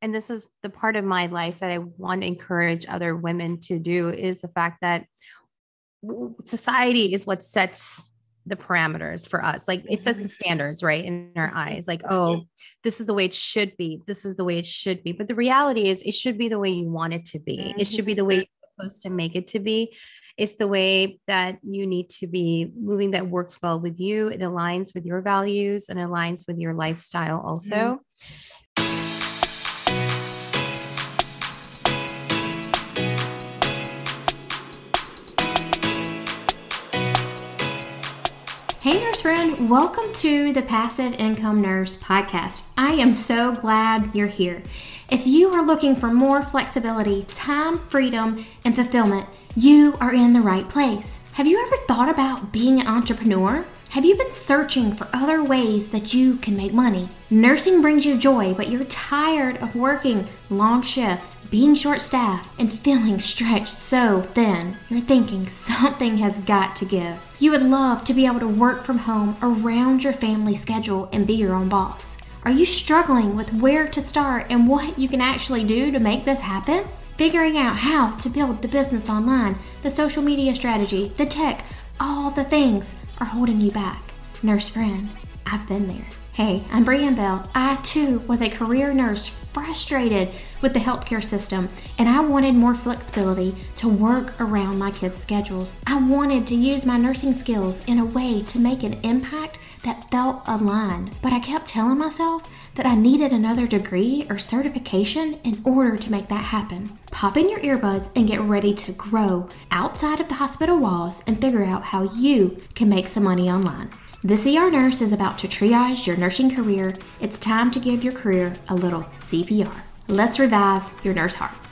and this is the part of my life that I want to encourage other women to do is the fact that society is what sets the parameters for us. Like it sets the mm-hmm. standards, right, in our mm-hmm. eyes. Like, oh, this is the way it should be. This is the way it should be. But the reality is, it should be the way you want it to be. It should be the way mm-hmm. you're supposed to make it to be. It's the way that you need to be moving that works well with you. It aligns with your values and aligns with your lifestyle also. Mm-hmm. Friend, welcome to the Passive Income Nurse podcast. I am so glad you're here. If you are looking for more flexibility, time, freedom, and fulfillment, you are in the right place. Have you ever thought about being an entrepreneur? Have you been searching for other ways that you can make money? Nursing brings you joy, but you're tired of working long shifts, being short staffed, and feeling stretched so thin. You're thinking something has got to give. You would love to be able to work from home around your family schedule and be your own boss. Are you struggling with where to start and what you can actually do to make this happen? Figuring out how to build the business online, the social media strategy, the tech, all the things are holding you back. Nurse friend, I've been there. Hey, I'm Brianne Bell. I too was a career nurse frustrated with the healthcare system, and I wanted more flexibility to work around my kids' schedules. I wanted to use my nursing skills in a way to make an impact that felt aligned, but I kept telling myself that I needed another degree or certification in order to make that happen. Pop in your earbuds and get ready to grow outside of the hospital walls and figure out how you can make some money online. This ER Nurse is about to triage your nursing career. It's time to give your career a little CPR. Let's revive your nurse heart.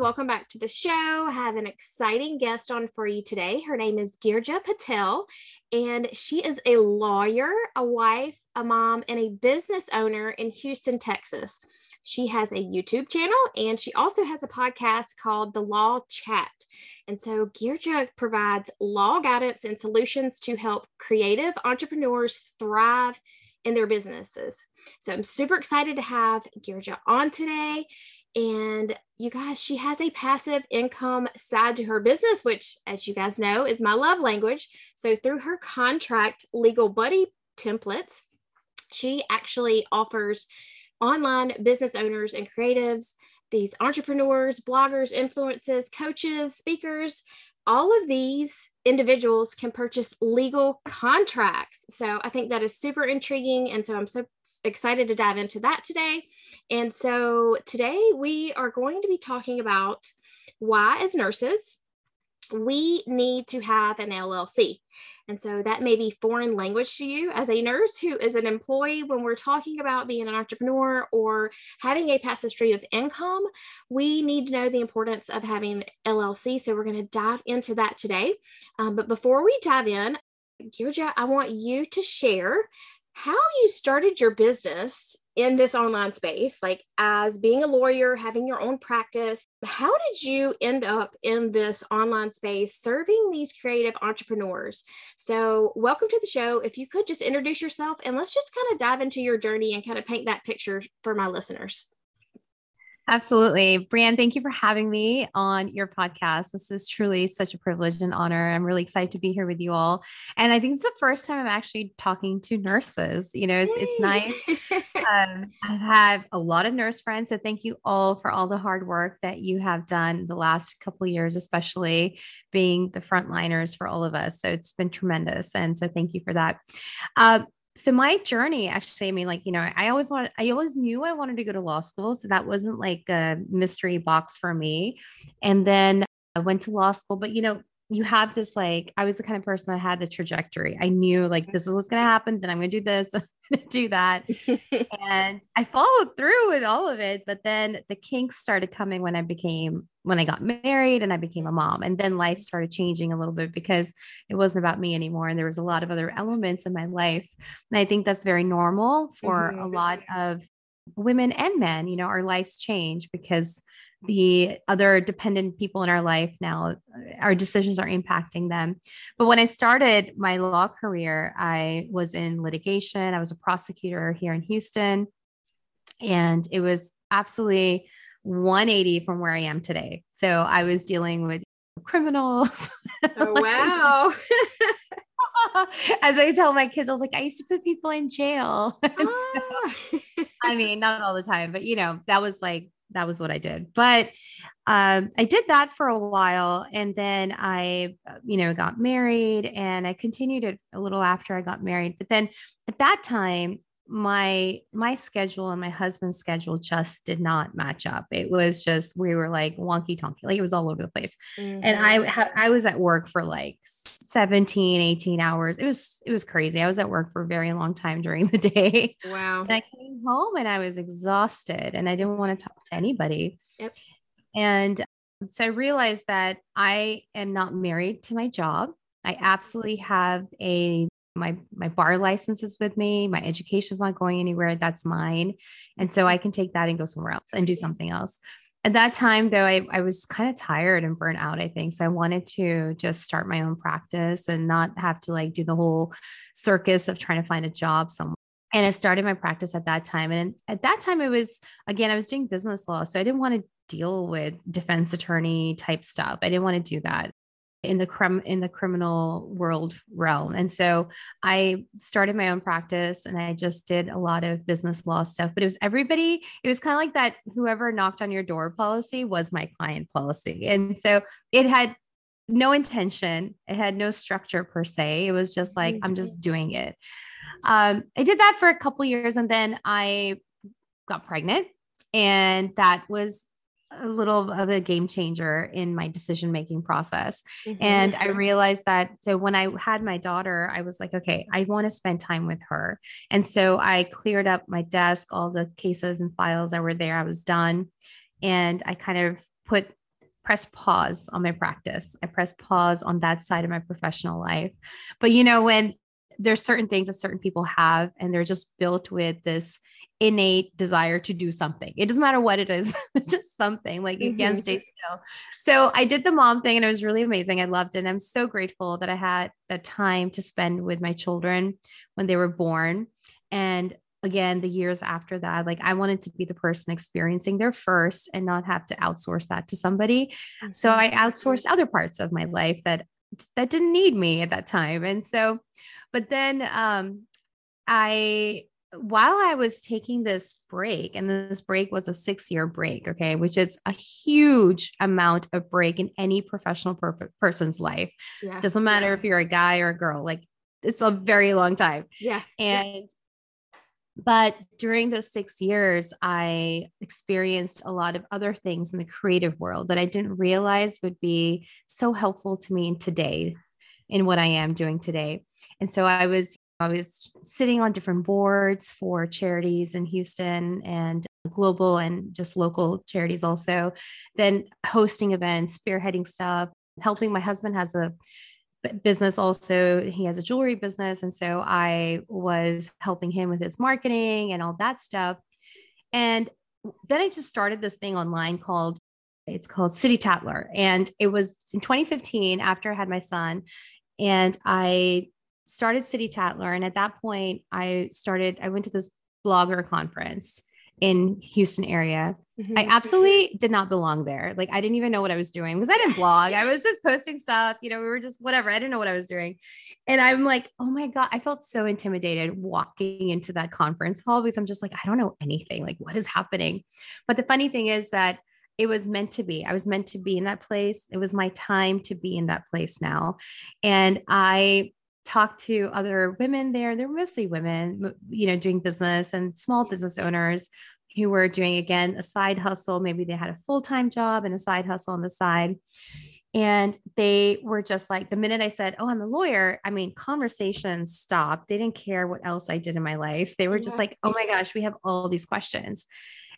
Welcome back to the show. I have an exciting guest on for you today. Her name is Girija Patel, and she is a lawyer, a wife, a mom, and a business owner in Houston, Texas. She has a YouTube channel and she also has a podcast called The Law Chat. And so Girija provides law guidance and solutions to help creative entrepreneurs thrive in their businesses. So I'm super excited to have Girija on today. And you guys, she has a passive income side to her business, which, as you guys know, is my love language. So, through her contract legal buddy templates, she actually offers online business owners and creatives, these entrepreneurs, bloggers, influencers, coaches, speakers, all of these individuals can purchase legal contracts. So I think that is super intriguing. And so I'm so excited to dive into that today. And so today we are going to be talking about why, as nurses, we need to have an LLC. And so that may be foreign language to you as a nurse who is an employee. When we're talking about being an entrepreneur or having a passive stream of income, we need to know the importance of having LLC. So we're going to dive into that today. Um, but before we dive in, Girija, I want you to share how you started your business in this online space, like as being a lawyer, having your own practice. How did you end up in this online space serving these creative entrepreneurs? So, welcome to the show. If you could just introduce yourself and let's just kind of dive into your journey and kind of paint that picture for my listeners. Absolutely. Brianne, thank you for having me on your podcast. This is truly such a privilege and honor. I'm really excited to be here with you all. And I think it's the first time I'm actually talking to nurses. You know, it's, it's nice. um, I've had a lot of nurse friends. So thank you all for all the hard work that you have done the last couple years, especially being the frontliners for all of us. So it's been tremendous. And so thank you for that. Um, so my journey actually i mean like you know i always wanted i always knew i wanted to go to law school so that wasn't like a mystery box for me. And then i went to law school but you know you have this like i was the kind of person that had the trajectory. I knew like this is what's going to happen then i'm going to do this do that. And i followed through with all of it but then the kinks started coming when i became when i got married and i became a mom. And then life started changing a little bit because it wasn't about me anymore and there was a lot of other elements in my life. And i think that's very normal for mm-hmm. a lot of women and men, you know, our lives change because the other dependent people in our life now, our decisions are impacting them. But when I started my law career, I was in litigation, I was a prosecutor here in Houston, and it was absolutely 180 from where I am today. So I was dealing with criminals. Oh, wow. As I tell my kids, I was like, I used to put people in jail. Ah. so, I mean, not all the time, but you know, that was like, that was what I did. But um, I did that for a while. And then I, you know, got married and I continued it a little after I got married. But then at that time, my my schedule and my husband's schedule just did not match up. It was just we were like wonky tonky, like it was all over the place. Mm-hmm. And I I was at work for like 17, 18 hours. It was it was crazy. I was at work for a very long time during the day. Wow. And I came home and I was exhausted and I didn't want to talk to anybody. Yep. And so I realized that I am not married to my job. I absolutely have a my my bar license is with me my education is not going anywhere that's mine. And so i can take that and go somewhere else and do something else. At that time though i, I was kind of tired and burnt out i think. So i wanted to just start my own practice and not have to like do the whole circus of trying to find a job somewhere. And i started my practice at that time. And at that time it was again i was doing business law so i didn't want to deal with defense attorney type stuff. I didn't want to do that in the crim in the criminal world realm. And so I started my own practice and I just did a lot of business law stuff. But it was everybody, it was kind of like that whoever knocked on your door policy was my client policy. And so it had no intention, it had no structure per se. It was just like, I'm just mm-hmm. doing it. Um, I did that for a couple years and then I got pregnant. And that was a little of a game changer in my decision making process. Mm-hmm. And I realized that so when I had my daughter, I was like, okay, I want to spend time with her. And so I cleared up my desk, all the cases and files that were there. I was done. And I kind of put press pause on my practice. I press pause on that side of my professional life. But you know, when there's certain things that certain people have and they're just built with this innate desire to do something. It doesn't matter what it is, just something like mm-hmm. again, stay still. So I did the mom thing and it was really amazing. I loved it. And I'm so grateful that I had the time to spend with my children when they were born. And again, the years after that, like I wanted to be the person experiencing their first and not have to outsource that to somebody. Mm-hmm. So I outsourced other parts of my life that that didn't need me at that time. And so, but then um I while I was taking this break, and this break was a six year break, okay, which is a huge amount of break in any professional per- person's life. Yeah. Doesn't matter yeah. if you're a guy or a girl, like it's a very long time. Yeah. And, but during those six years, I experienced a lot of other things in the creative world that I didn't realize would be so helpful to me today in what I am doing today. And so I was I was sitting on different boards for charities in Houston and global and just local charities also, then hosting events, spearheading stuff, helping. My husband has a business also. He has a jewelry business and so i was helping him with his marketing and all that stuff. And then i just started this thing online called it's called city tatler and it was in 2015 after i had my son and i started City Tatler. And at that point, I started, I went to this blogger conference in Houston area. Mm-hmm. I absolutely did not belong there. Like I didn't even know what I was doing because I didn't blog. I was just posting stuff, you know, we were just whatever. I didn't know what I was doing. And I'm like, "Oh my god, I felt so intimidated walking into that conference hall because I'm just like, I don't know anything. Like what is happening?" But the funny thing is that it was meant to be. I was meant to be in that place. It was my time to be in that place now. And I talked to other women there. They're mostly women, you know, doing business and small business owners who were doing, again, a side hustle. Maybe they had a full time job and a side hustle on the side. And they were just like, the minute I said, Oh, I'm a lawyer, I mean, conversations stopped. They didn't care what else I did in my life. They were just like, Oh my gosh, we have all these questions.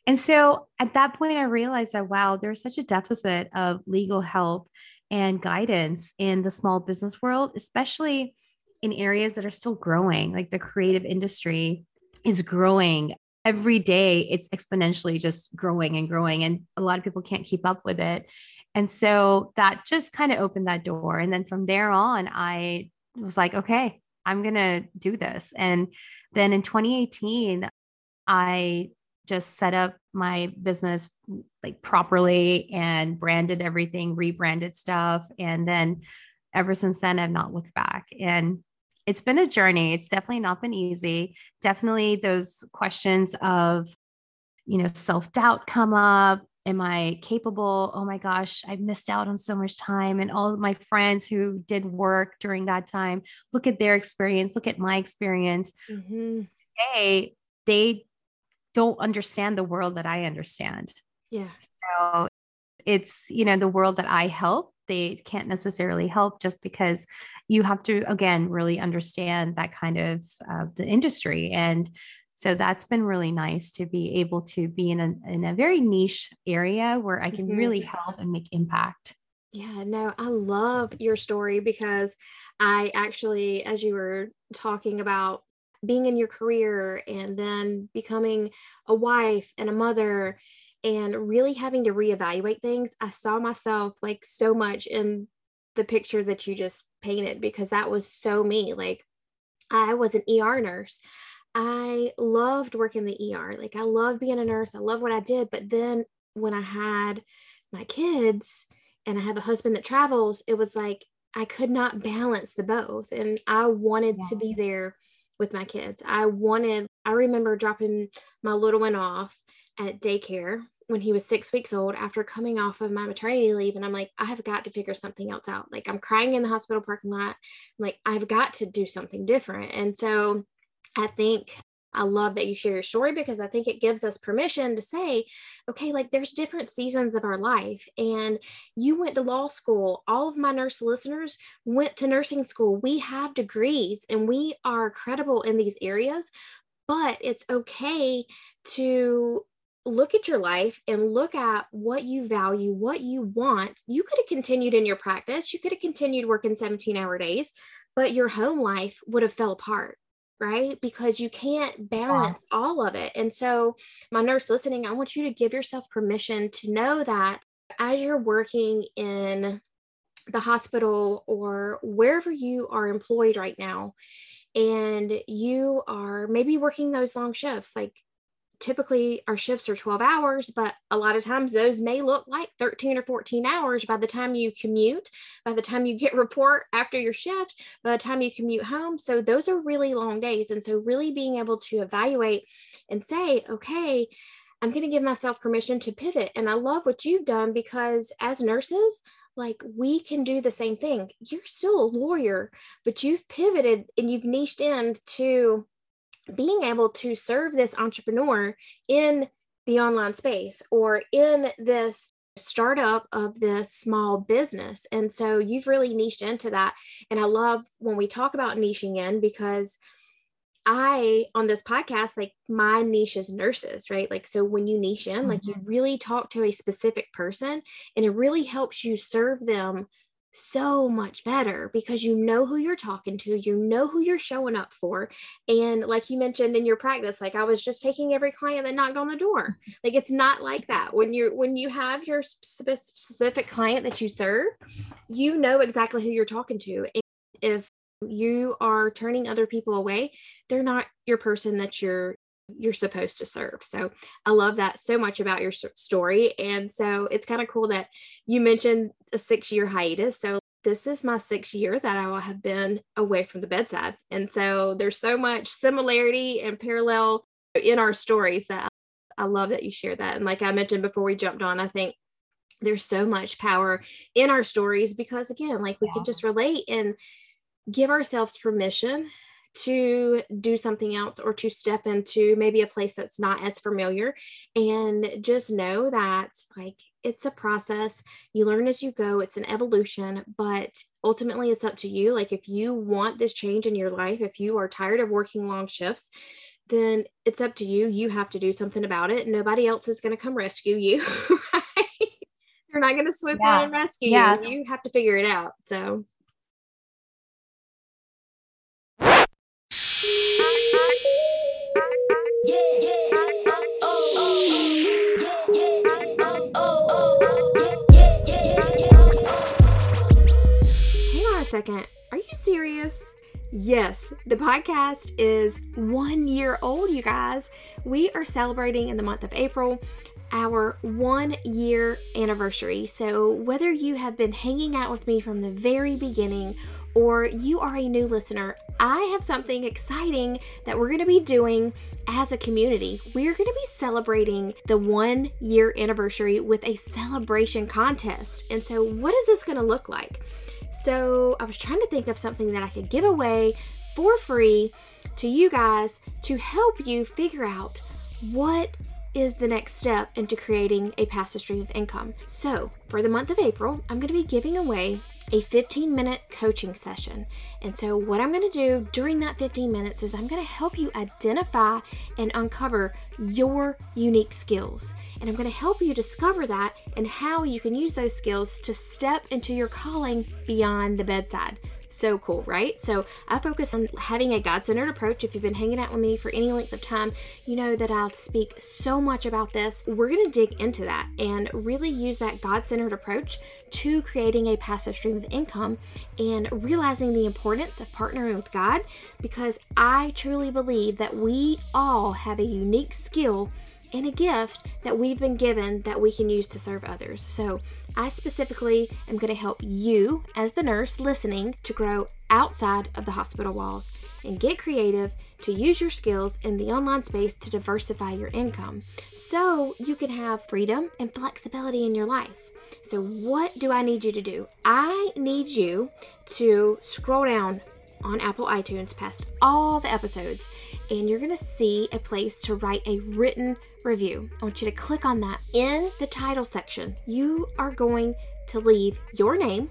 And so at that point, I realized that, wow, there's such a deficit of legal help and guidance in the small business world, especially in areas that are still growing, like the creative industry is growing. Every day it's exponentially just growing and growing and a lot of people can't keep up with it. And so that just kind of opened that door. And then from there on i was like okay i'm going to do this. And then in 2018 i just set up my business like properly and branded everything rebranded stuff. And then ever since then i've not looked back. And it's been a journey. It's definitely not been easy. Definitely those questions of, you know, self doubt come up. Am I capable? Oh my gosh, I've missed out on so much time. And all of my friends who did work during that time, look at their experience, look at my experience. Mm-hmm. Today, they don't understand the world that I understand. Yeah. So it's, you know, the world that I help they can't necessarily help just because you have to again really understand that kind of uh, the industry and so that's been really nice to be able to be in a, in a very niche area where i can mm-hmm. really help and make impact yeah no i love your story because i actually as you were talking about being in your career and then becoming a wife and a mother and really having to reevaluate things, I saw myself like so much in the picture that you just painted because that was so me. Like I was an ER nurse. I loved working the ER. Like I loved being a nurse. I love what I did. But then when I had my kids and I have a husband that travels, it was like I could not balance the both. And I wanted yeah. to be there with my kids. I wanted, I remember dropping my little one off at daycare when he was six weeks old after coming off of my maternity leave. And I'm like, I have got to figure something else out. Like, I'm crying in the hospital parking lot. I'm like, I've got to do something different. And so I think I love that you share your story because I think it gives us permission to say, okay, like there's different seasons of our life. And you went to law school. All of my nurse listeners went to nursing school. We have degrees and we are credible in these areas, but it's okay to look at your life and look at what you value, what you want. You could have continued in your practice, you could have continued working 17 hour days, but your home life would have fell apart right because you can't balance yeah. all of it and so my nurse listening i want you to give yourself permission to know that as you're working in the hospital or wherever you are employed right now and you are maybe working those long shifts like typically our shifts are 12 hours, but a lot of times those may look like 13 or 14 hours by the time you commute, by the time you get report after your shift, by the time you commute home. So those are really long days. And so really being able to evaluate and say, okay, I'm going to give myself permission to pivot. And I love what you've done because as nurses, like we can do the same thing. You're still a lawyer, but you've pivoted and you've niched in to being able to serve this entrepreneur in the online space or in this startup of this small business. And so you've really niched into that. And I love when we talk about niching in because I, on this podcast, like my niche is nurses, right? Like, so when you niche in, mm-hmm. like you mm-hmm. really talk to a specific person and it really helps you serve them so much better because you know who you're talking to, you know who you're showing up for. And like you mentioned in your practice, like I was just taking every client that knocked on the door. Like it's not like that. When you're when you have your specific client that you serve, you know exactly who you're talking to. And if you are turning other people away, they're not your person that you're you're supposed to serve. So I love that so much about your story. And so it's kind of cool that you mentioned a six year hiatus. So this is my sixth year that I will have been away from the bedside. And so there's so much similarity and parallel in our stories that I love that you share that. And like I mentioned before we jumped on, I think there's so much power in our stories because again, like we yeah. can just relate and give ourselves permission to do something else or to step into maybe a place that's not as familiar. And just know that like it's a process. You learn as you go. It's an evolution but ultimately it's up to you. Like if you want this change in your life if you are tired of working long shifts then it's up to you. You have to do something about it. Nobody else is going to come rescue you right? They're not going to swoop yeah. in and rescue yeah. you you have to figure it out. So second. Are you serious? Yes, the podcast is one year old, you guys. We are celebrating in the month of April our one year anniversary. So, whether you have been hanging out with me from the very beginning or you are a new listener, I have something exciting that we're going to be doing as a community. We're going to be celebrating the one year anniversary with a celebration contest. And so, what is this going to look like? So, I was trying to think of something that I could give away for free to you guys to help you figure out what is the next step into creating a passive stream of income. So, for the month of April, I'm going to be giving away a 15 minute coaching session. And so, what I'm going to do during that 15 minutes is I'm going to help you identify and uncover your unique skills. And I'm going to help you discover that and how you can use those skills to step into your calling beyond the bedside. So cool, right? So I focus on having a God centered approach. If you've been hanging out with me for any length of time, you know that I'll speak so much about this. We're going to dig into that and really use that God centered approach to creating a passive stream of income and realizing the importance of partnering with God because I truly believe that we all have a unique skill and a gift that we've been given that we can use to serve others. So, I specifically am going to help you, as the nurse listening, to grow outside of the hospital walls and get creative to use your skills in the online space to diversify your income so you can have freedom and flexibility in your life. So, what do I need you to do? I need you to scroll down on Apple iTunes past all the episodes, and you're to see a place to write a written review. I want you to click on that. In the title section, you are going to leave your name,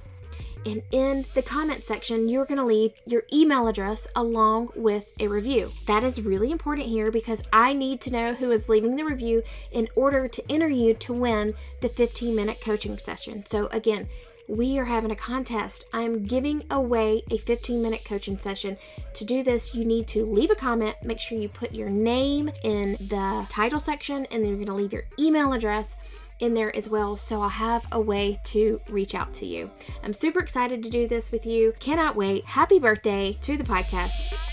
and in the comment section, you're going to leave your email address along with a review. That is really important here because I need to know who is leaving the review in order to enter you to win the 15 minute coaching session. So, again, we are having a contest. I'm giving away a 15 minute coaching session. To do this, you need to leave a comment. Make sure you put your name in the title section, and then you're going to leave your email address in there as well. So I'll have a way to reach out to you. I'm super excited to do this with you. Cannot wait. Happy birthday to the podcast.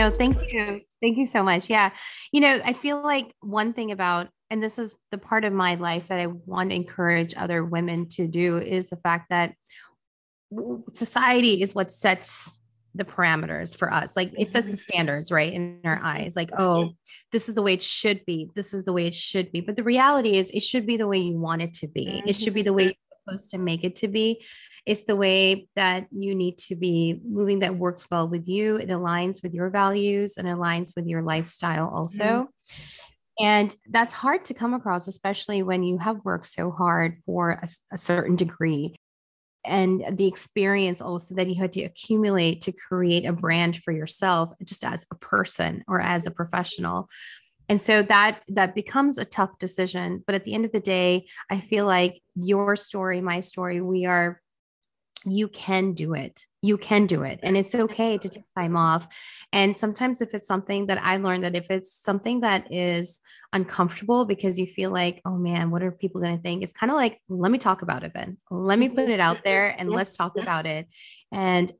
No, thank you. Thank you so much. Yeah. You know, I feel like one thing about, and this is the part of my life that I want to encourage other women to do is the fact that society is what sets the parameters for us. Like it sets the mm-hmm. standards, right, in our eyes. Like, oh, this is the way it should be. This is the way it should be. But the reality is, it should be the way you want it to be. Mm-hmm. It should be the way mm-hmm. Supposed to make it to be. It's the way that you need to be moving that works well with you. It aligns with your values and aligns with your lifestyle also. Mm-hmm. And that's hard to come across, especially when you have worked so hard for a, a certain degree and the experience also that you had to accumulate to create a brand for yourself just as a person or as a professional and so that that becomes a tough decision but at the end of the day i feel like your story my story we are you can do it. You can do it. And it's okay to take time off. And sometimes, if it's something that I learned that if it's something that is uncomfortable because you feel like, oh man, what are people going to think? It's kind of like, let me talk about it then. Let me put it out there and let's talk about it. And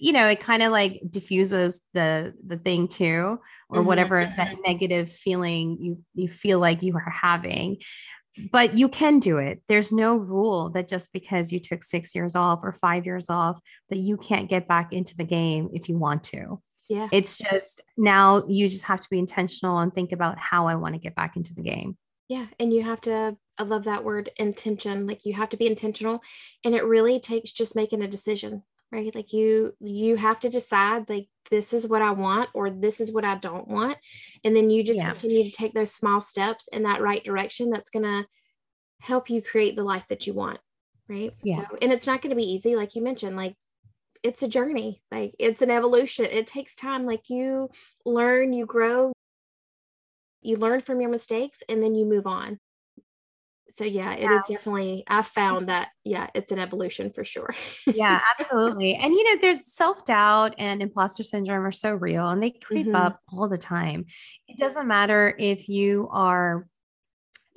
you know it kind of like diffuses the the thing too or mm-hmm. whatever that negative feeling you you feel like you are having but you can do it. There's no rule that just because you took six years off or five years off, that you can't get back into the game if you want to. Yeah. It's just now you just have to be intentional and think about how I want to get back into the game. Yeah. And you have to, I love that word intention. Like you have to be intentional. And it really takes just making a decision, right? Like you, you have to decide, like, this is what I want or this is what I don't want. And then you just yeah. continue to take those small steps in that right direction that's going to help you create the life that you want. Right. Yeah. So, and it's not going to be easy. Like you mentioned, like it's a journey, like it's an evolution. It takes time. Like you learn, you grow, you learn from your mistakes, and then you move on. So yeah, it yeah. is definitely I found that yeah, it's an evolution for sure. yeah, absolutely. And you know, there's self-doubt and imposter syndrome are so real and they creep mm-hmm. up all the time. It doesn't matter if you are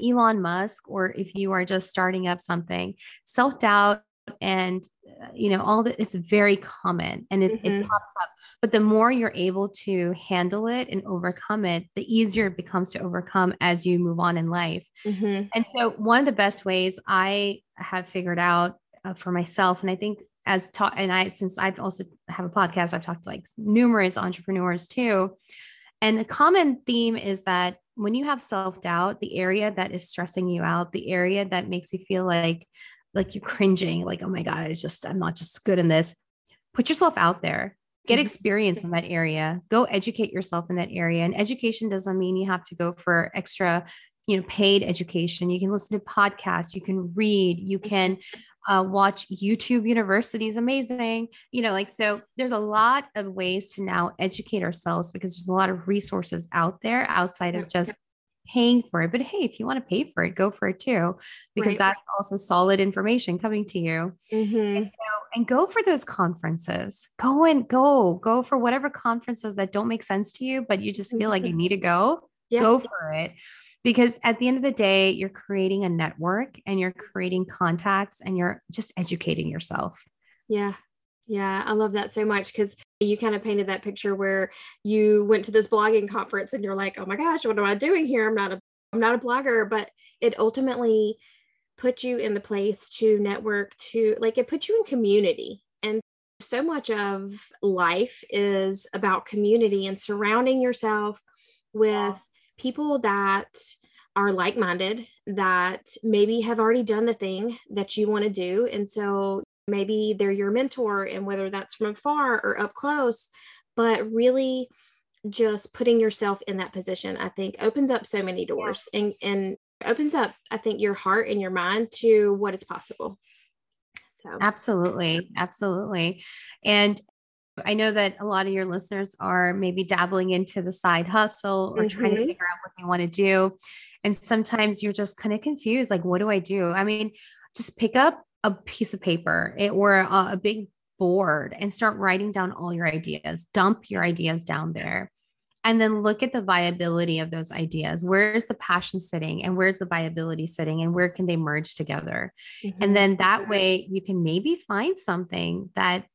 Elon Musk or if you are just starting up something. Self-doubt and uh, you know all that is very common and it, mm-hmm. it, pops up but the more you're able to handle it and overcome it the easier it becomes to overcome as you move on in life mm-hmm. and so one of the best ways i have figured out uh, for myself and i think as taught and i since i've also have a podcast i've talked to like numerous entrepreneurs too and the common theme is that when you have self-doubt the area that is stressing you out the area that makes you feel like like you're cringing, like, oh my God, it's just, I'm not just good in this. Put yourself out there, get mm-hmm. experience in that area, go educate yourself in that area. And education doesn't mean you have to go for extra, you know, paid education. You can listen to podcasts, you can read, you can uh, watch YouTube University is amazing. You know, like, so there's a lot of ways to now educate ourselves because there's a lot of resources out there outside of just paying for it. But hey, if you want to pay for it, go for it too, because right. that's also solid information coming to you. Mm-hmm. And, and go for those conferences. Go and go, go for whatever conferences that don't make sense to you, but you just feel mm-hmm. like you mm-hmm. need to go. Yeah. Go for it. Because at the end of the day, you're creating a network and you're creating contacts and you're just educating yourself. Yeah. Yeah, I love that so much because you kind of painted that picture where you went to this blogging conference and you're like, oh my gosh, what am I doing here? I'm not a I'm not a blogger, but it ultimately put you in the place to network to like it put you in community. And so much of life is about community and surrounding yourself with people that are like minded, that maybe have already done the thing that you want to do. And so maybe they're your mentor and whether that's from afar or up close but really just putting yourself in that position i think opens up so many doors and and opens up i think your heart and your mind to what is possible so absolutely absolutely and I know that a lot of your listeners are maybe dabbling into the side hustle or mm-hmm. trying to mm-hmm. figure out what they want to do. And sometimes you're just kind of confused like, what do I do? I mean, just pick up a piece of paper or a, a big board and start writing down all your ideas. Dump your ideas down there. And then look at the viability of those ideas. Where's the passion sitting and where's the viability sitting and where can they merge together? Mm-hmm. and then that way you can maybe find something that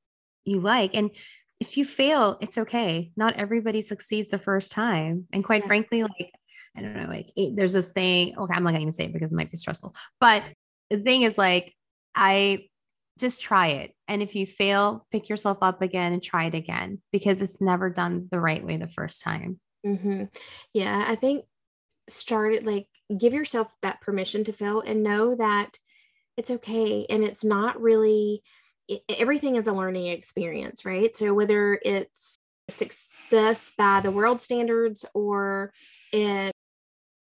you like. And if you fail it's okay. Not everybody succeeds the first time. And quite yeah. frankly like i don't know like there's this thing okay i'm not gonna even say it because it might be stressful. But the thing is like I just try it. And if you fail, pick yourself up again and try it again because it's never done the right way the first time. Mm-hmm. Yeah, I think start it like give yourself that permission to fail and know that it's okay. And it's not really it, everything is a learning experience, right? So whether it's success by the world standards or it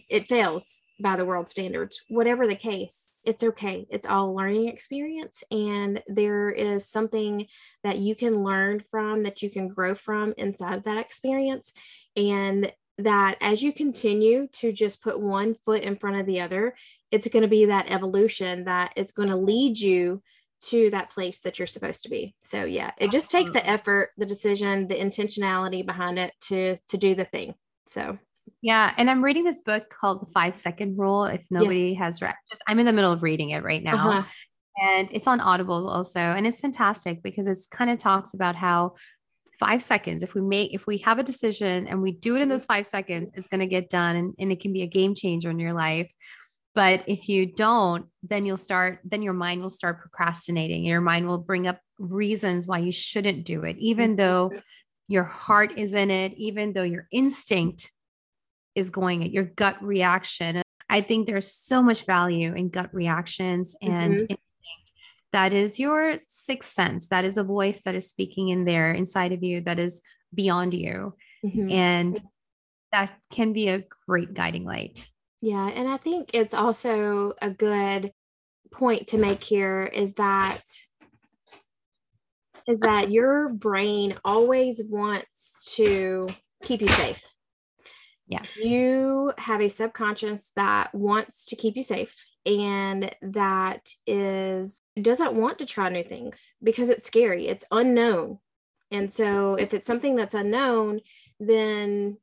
it fails by the world standards, whatever the case, it's okay. It's all a learning experience. And there is something that you can learn from, that you can grow from inside of that experience. And that as you continue to just put one foot in front of the other, it's going to be that evolution that is going to lead you to that place that you're supposed to be. So yeah, it just takes the effort, the decision, the intentionality behind it to to do the thing. So yeah, and I'm reading this book called The Five Second Rule. If nobody yeah. has read, just I'm in the middle of reading it right now, uh-huh. and it's on Audible also, and it's fantastic because it's kind of talks about how five seconds if we make if we have a decision and we do it in those five seconds it's going to get done and, and it can be a game changer in your life but if you don't then you'll start then your mind will start procrastinating your mind will bring up reasons why you shouldn't do it even though your heart is in it even though your instinct is going at your gut reaction. I think there's so much value in gut reactions and mm-hmm. instinct. That is your sixth sense. That is a voice that is speaking in there inside of you that is beyond you. Mm-hmm. And that can be a great guiding light. Yeah. And I think it's also a good point to make here is that is that your brain always wants to keep you safe Yeah. You have a subconscious that wants to keep you safe and that is doesn't want to try new things because it's scary, it's unknown. And so if it's something that's unknown, then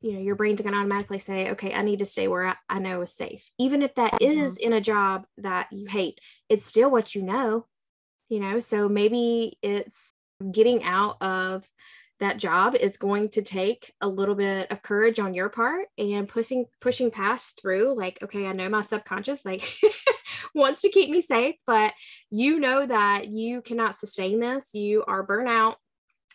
you know your brain's going to automatically say okay i need to stay where I, I know is safe even if that mm-hmm. is in a job that you hate it's still what you know you know so maybe it's getting out of that job is going to take a little bit of courage on your part and pushing pushing past through like okay i know my subconscious like wants to keep me safe but you know that you cannot sustain this. You are burnout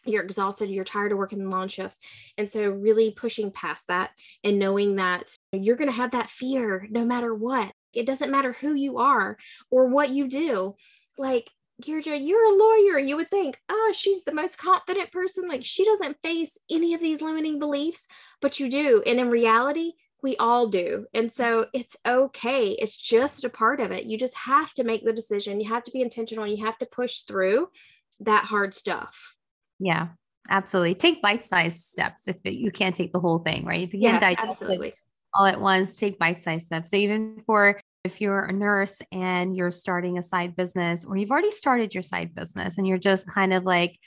you're exhausted. You're tired of working long shifts. And so really pushing past that and knowing that you're going to have that fear no matter what. It doesn't matter who you are or what you do. Like Girija, you're a lawyer. You would think, oh, she's the most confident person. Like she doesn't face any of these limiting beliefs, but you do. And in reality, we all do. And so it's okay. It's just a part of it. You just have to make the decision. You have to be intentional. You have to push through that hard stuff. Yeah, absolutely. Take bite sized steps if it, you can't take the whole thing, right? If you can't yeah, digest absolutely. it all at once, take bite sized steps. So even for if you're a nurse and you're starting a side business or you've already started your side business and you're just kind of like,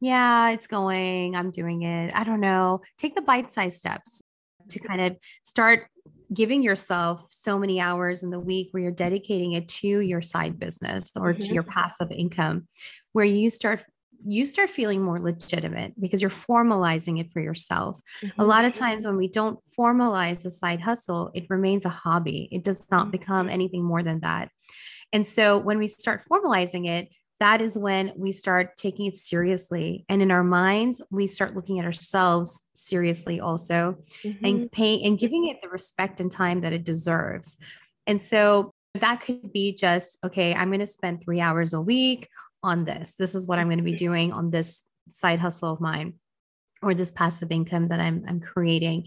yeah, it's going, I'm doing it. I don't know. Take the bite sized steps to kind of start giving yourself so many hours in the week where you're dedicating it to your side business or mm-hmm. to your passive income, where you start you start feeling more legitimate because you're formalizing it for yourself. Mm-hmm. A lot of times when we don't formalize a side hustle, it remains a hobby. It does not become mm-hmm. anything more than that. And so when we start formalizing it, that is when we start taking it seriously. And in our minds, we start looking at ourselves seriously also mm-hmm. and paying and giving it the respect and time that it deserves. And so that could be just, okay, I'm going to spend three hours a week on this. This is what I'm going to be doing on this side hustle of mine or this passive income that I'm, I'm creating.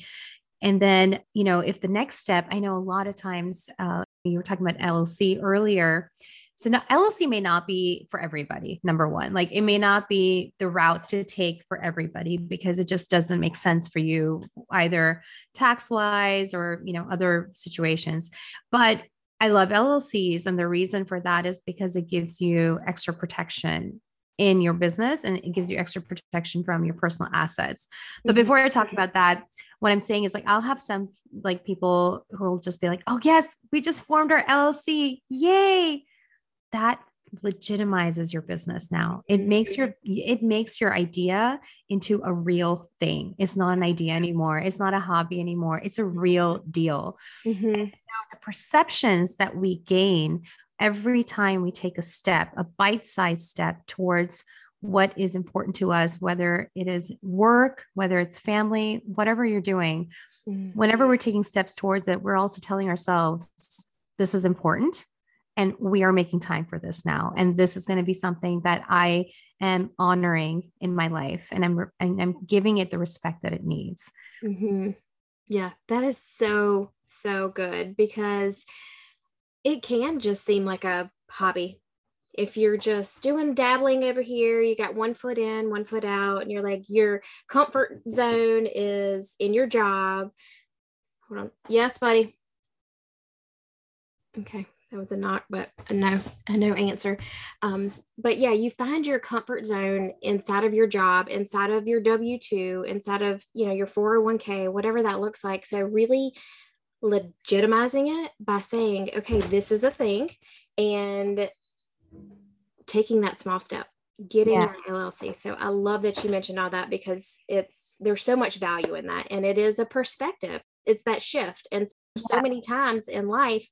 And then, you know, if the next step, I know a lot of times uh, you were talking about LLC earlier. So now LLC may not be for everybody. Number one, like it may not be the route to take for everybody because it just doesn't make sense for you either tax wise or, you know, other situations. But I love LLCs. And the reason for that is because it gives you extra protection in your business and it gives you extra protection from your personal assets. But mm-hmm. before I talk about that, what I'm saying is like I'll have some like people who will just be like, "Oh yes, we just formed our LLC. Yay." That legitimizes your business now. It makes your it makes your idea into a real thing. It's not an idea anymore. It's not a hobby anymore. It's a real deal. Mm-hmm. So the perceptions that we gain every time we take a step, a bite-sized step towards what is important to us, whether it is work, whether it's family, whatever you're doing, mm-hmm. whenever we're taking steps towards it, we're also telling ourselves this is important and we are making time for this now. And this is going to be something that i am honoring in my life and i'm and i'm giving it the respect that it needs. Mm-hmm. yeah that is so so good because it can just seem like a hobby. If you're just doing dabbling over here you got one foot in one foot out and you're like your comfort zone is in your job. Hold on. Yes buddy. Okay that was a knock, but a no, a no answer. Um, but yeah, you find your comfort zone inside of your job, inside of your W 2, inside of, you know, your 401k, whatever that looks like. So really legitimizing it by saying, okay, this is a thing and taking that small step, getting yeah. your LLC. So I love that you mentioned all that because it's, there's so much value in that. And it is a perspective. It's that shift. And so yeah. many times in life,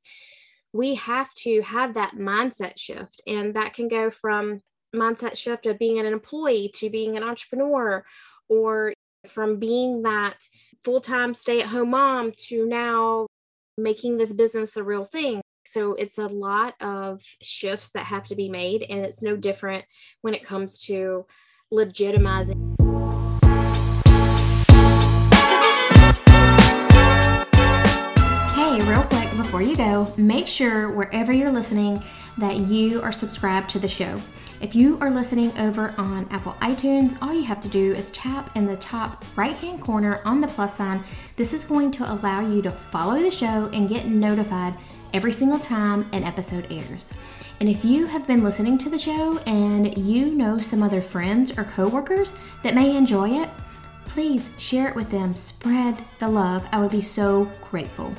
we have to have that mindset shift. And that can go from mindset shift of being an employee to being an entrepreneur or from being that full-time stay-at-home mom to now making this business a real thing so it's a lot of shifts that have to be made and it's no different when it comes to legitimizing Hey, real quick before you go, make sure wherever you're listening that you are subscribed to the show. If you are listening over on Apple iTunes, all you have to do is tap in the top right hand corner on the plus sign. This is going to allow you to follow the show and get notified every single time an episode airs. And if you have been listening to the show and you know some other friends or coworkers that may enjoy it, please share it with them. Spread the love. I would be so grateful.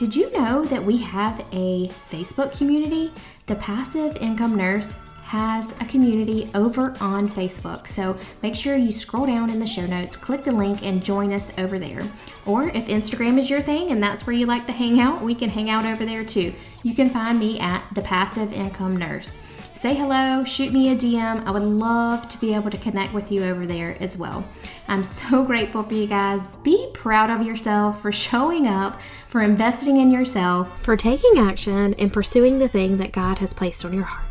Did you know that we have a Facebook community? The Passive Income Nurse has a community over on Facebook. So make sure you scroll down in the show notes, click the link, and join us over there. Or if Instagram is your thing and that's where you like to hang out, we can hang out over there too. You can find me at The Passive Income Nurse. Say hello, shoot me a DM. I would love to be able to connect with you over there as well. I'm so grateful for you guys. Be proud of yourself for showing up, for investing in yourself, for taking action, and pursuing the thing that God has placed on your heart.